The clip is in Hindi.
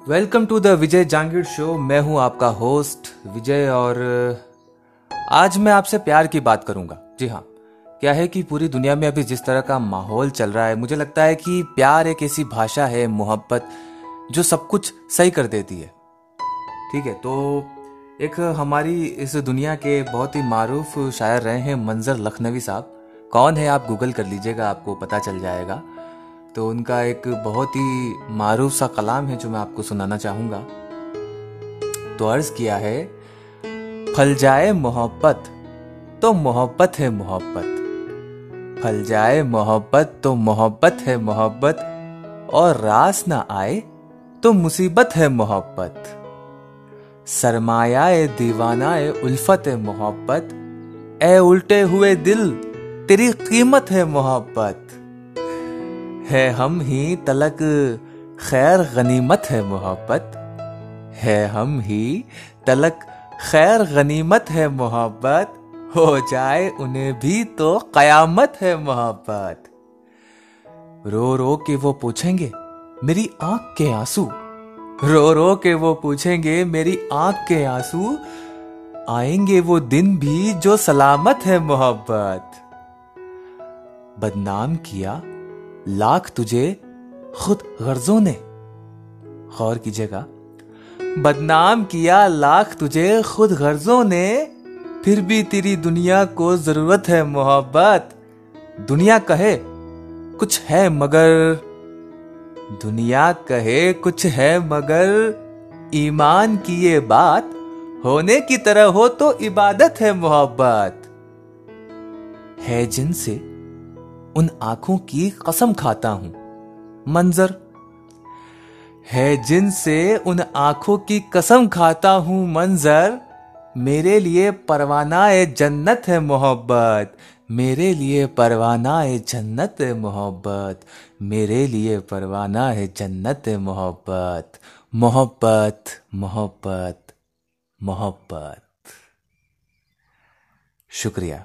Welcome to the Vijay Jangir show मैं हूँ आपका होस्ट विजय और आज मैं आपसे प्यार की बात करूँगा। जी हाँ। क्या है कि पूरी दुनिया में अभी जिस तरह का माहौल चल रहा है, मुझे लगता है कि प्यार एक ऐसी भाषा है, मोहब्बत, जो सब कुछ सही कर देती है। ठीक है तो एक हमारी इस दुनिया के बहुत ही मारूफ शायर रहे हैं मंजर लखनवी साहब। कौन है आप गूगल कर लीजिएगा, आपको पता चल जाएगा। तो उनका एक बहुत ही मारूफ सा कलाम है जो मैं आपको सुनाना चाहूँगा। तो अर्ज़ किया है, फल जाए मोहब्बत तो मोहब्बत है मोहब्बत। फल जाए मोहब्बत तो मोहब्बत है मोहब्बत। और रास ना आए तो मुसीबत है मोहब्बत। सरमाया दीवाना उल्फत है मोहब्बत। ए उल्टे हुए दिल, तेरी कीमत है मोहब्बत। है हम ही तलक, खैर गनीमत है मोहब्बत। है हम ही तलक, खैर गनीमत है मोहब्बत। हो जाए उन्हें भी तो कयामत है मोहब्बत। रो रो के वो पूछेंगे, मेरी आँख के आँसू? रो रो के वो पूछेंगे, मेरी आँख के आँसू? आएँगे वो दिन भी जो सलामत है मोहब्बत। बदनाम किया लाख तुझे खुद गर्जों ने। गौर कीजिएगा, बदनाम किया लाख तुझे खुद गर्जों ने, फिर भी तेरी दुनिया को ज़रूरत है मोहब्बत। दुनिया कहे कुछ है मगर, दुनिया कहे कुछ है मगर, ईमान की ये बात होने की तरह हो तो इबादत है मोहब्बत। है जिनसे उन आँखों की कसम खाता हूँ। मंजर, है जिनसे उन आँखों की कसम खाता हूँ, मंजर, मेरे लिए परवाना ए जन्नत है मोहब्बत। मेरे लिए परवाना ए जन्नत है मोहब्बत। मेरे लिए परवाना है जन्नत है मोहब्बत। मोहब्बत मोहब्बत मोहब्बत। शुक्रिया।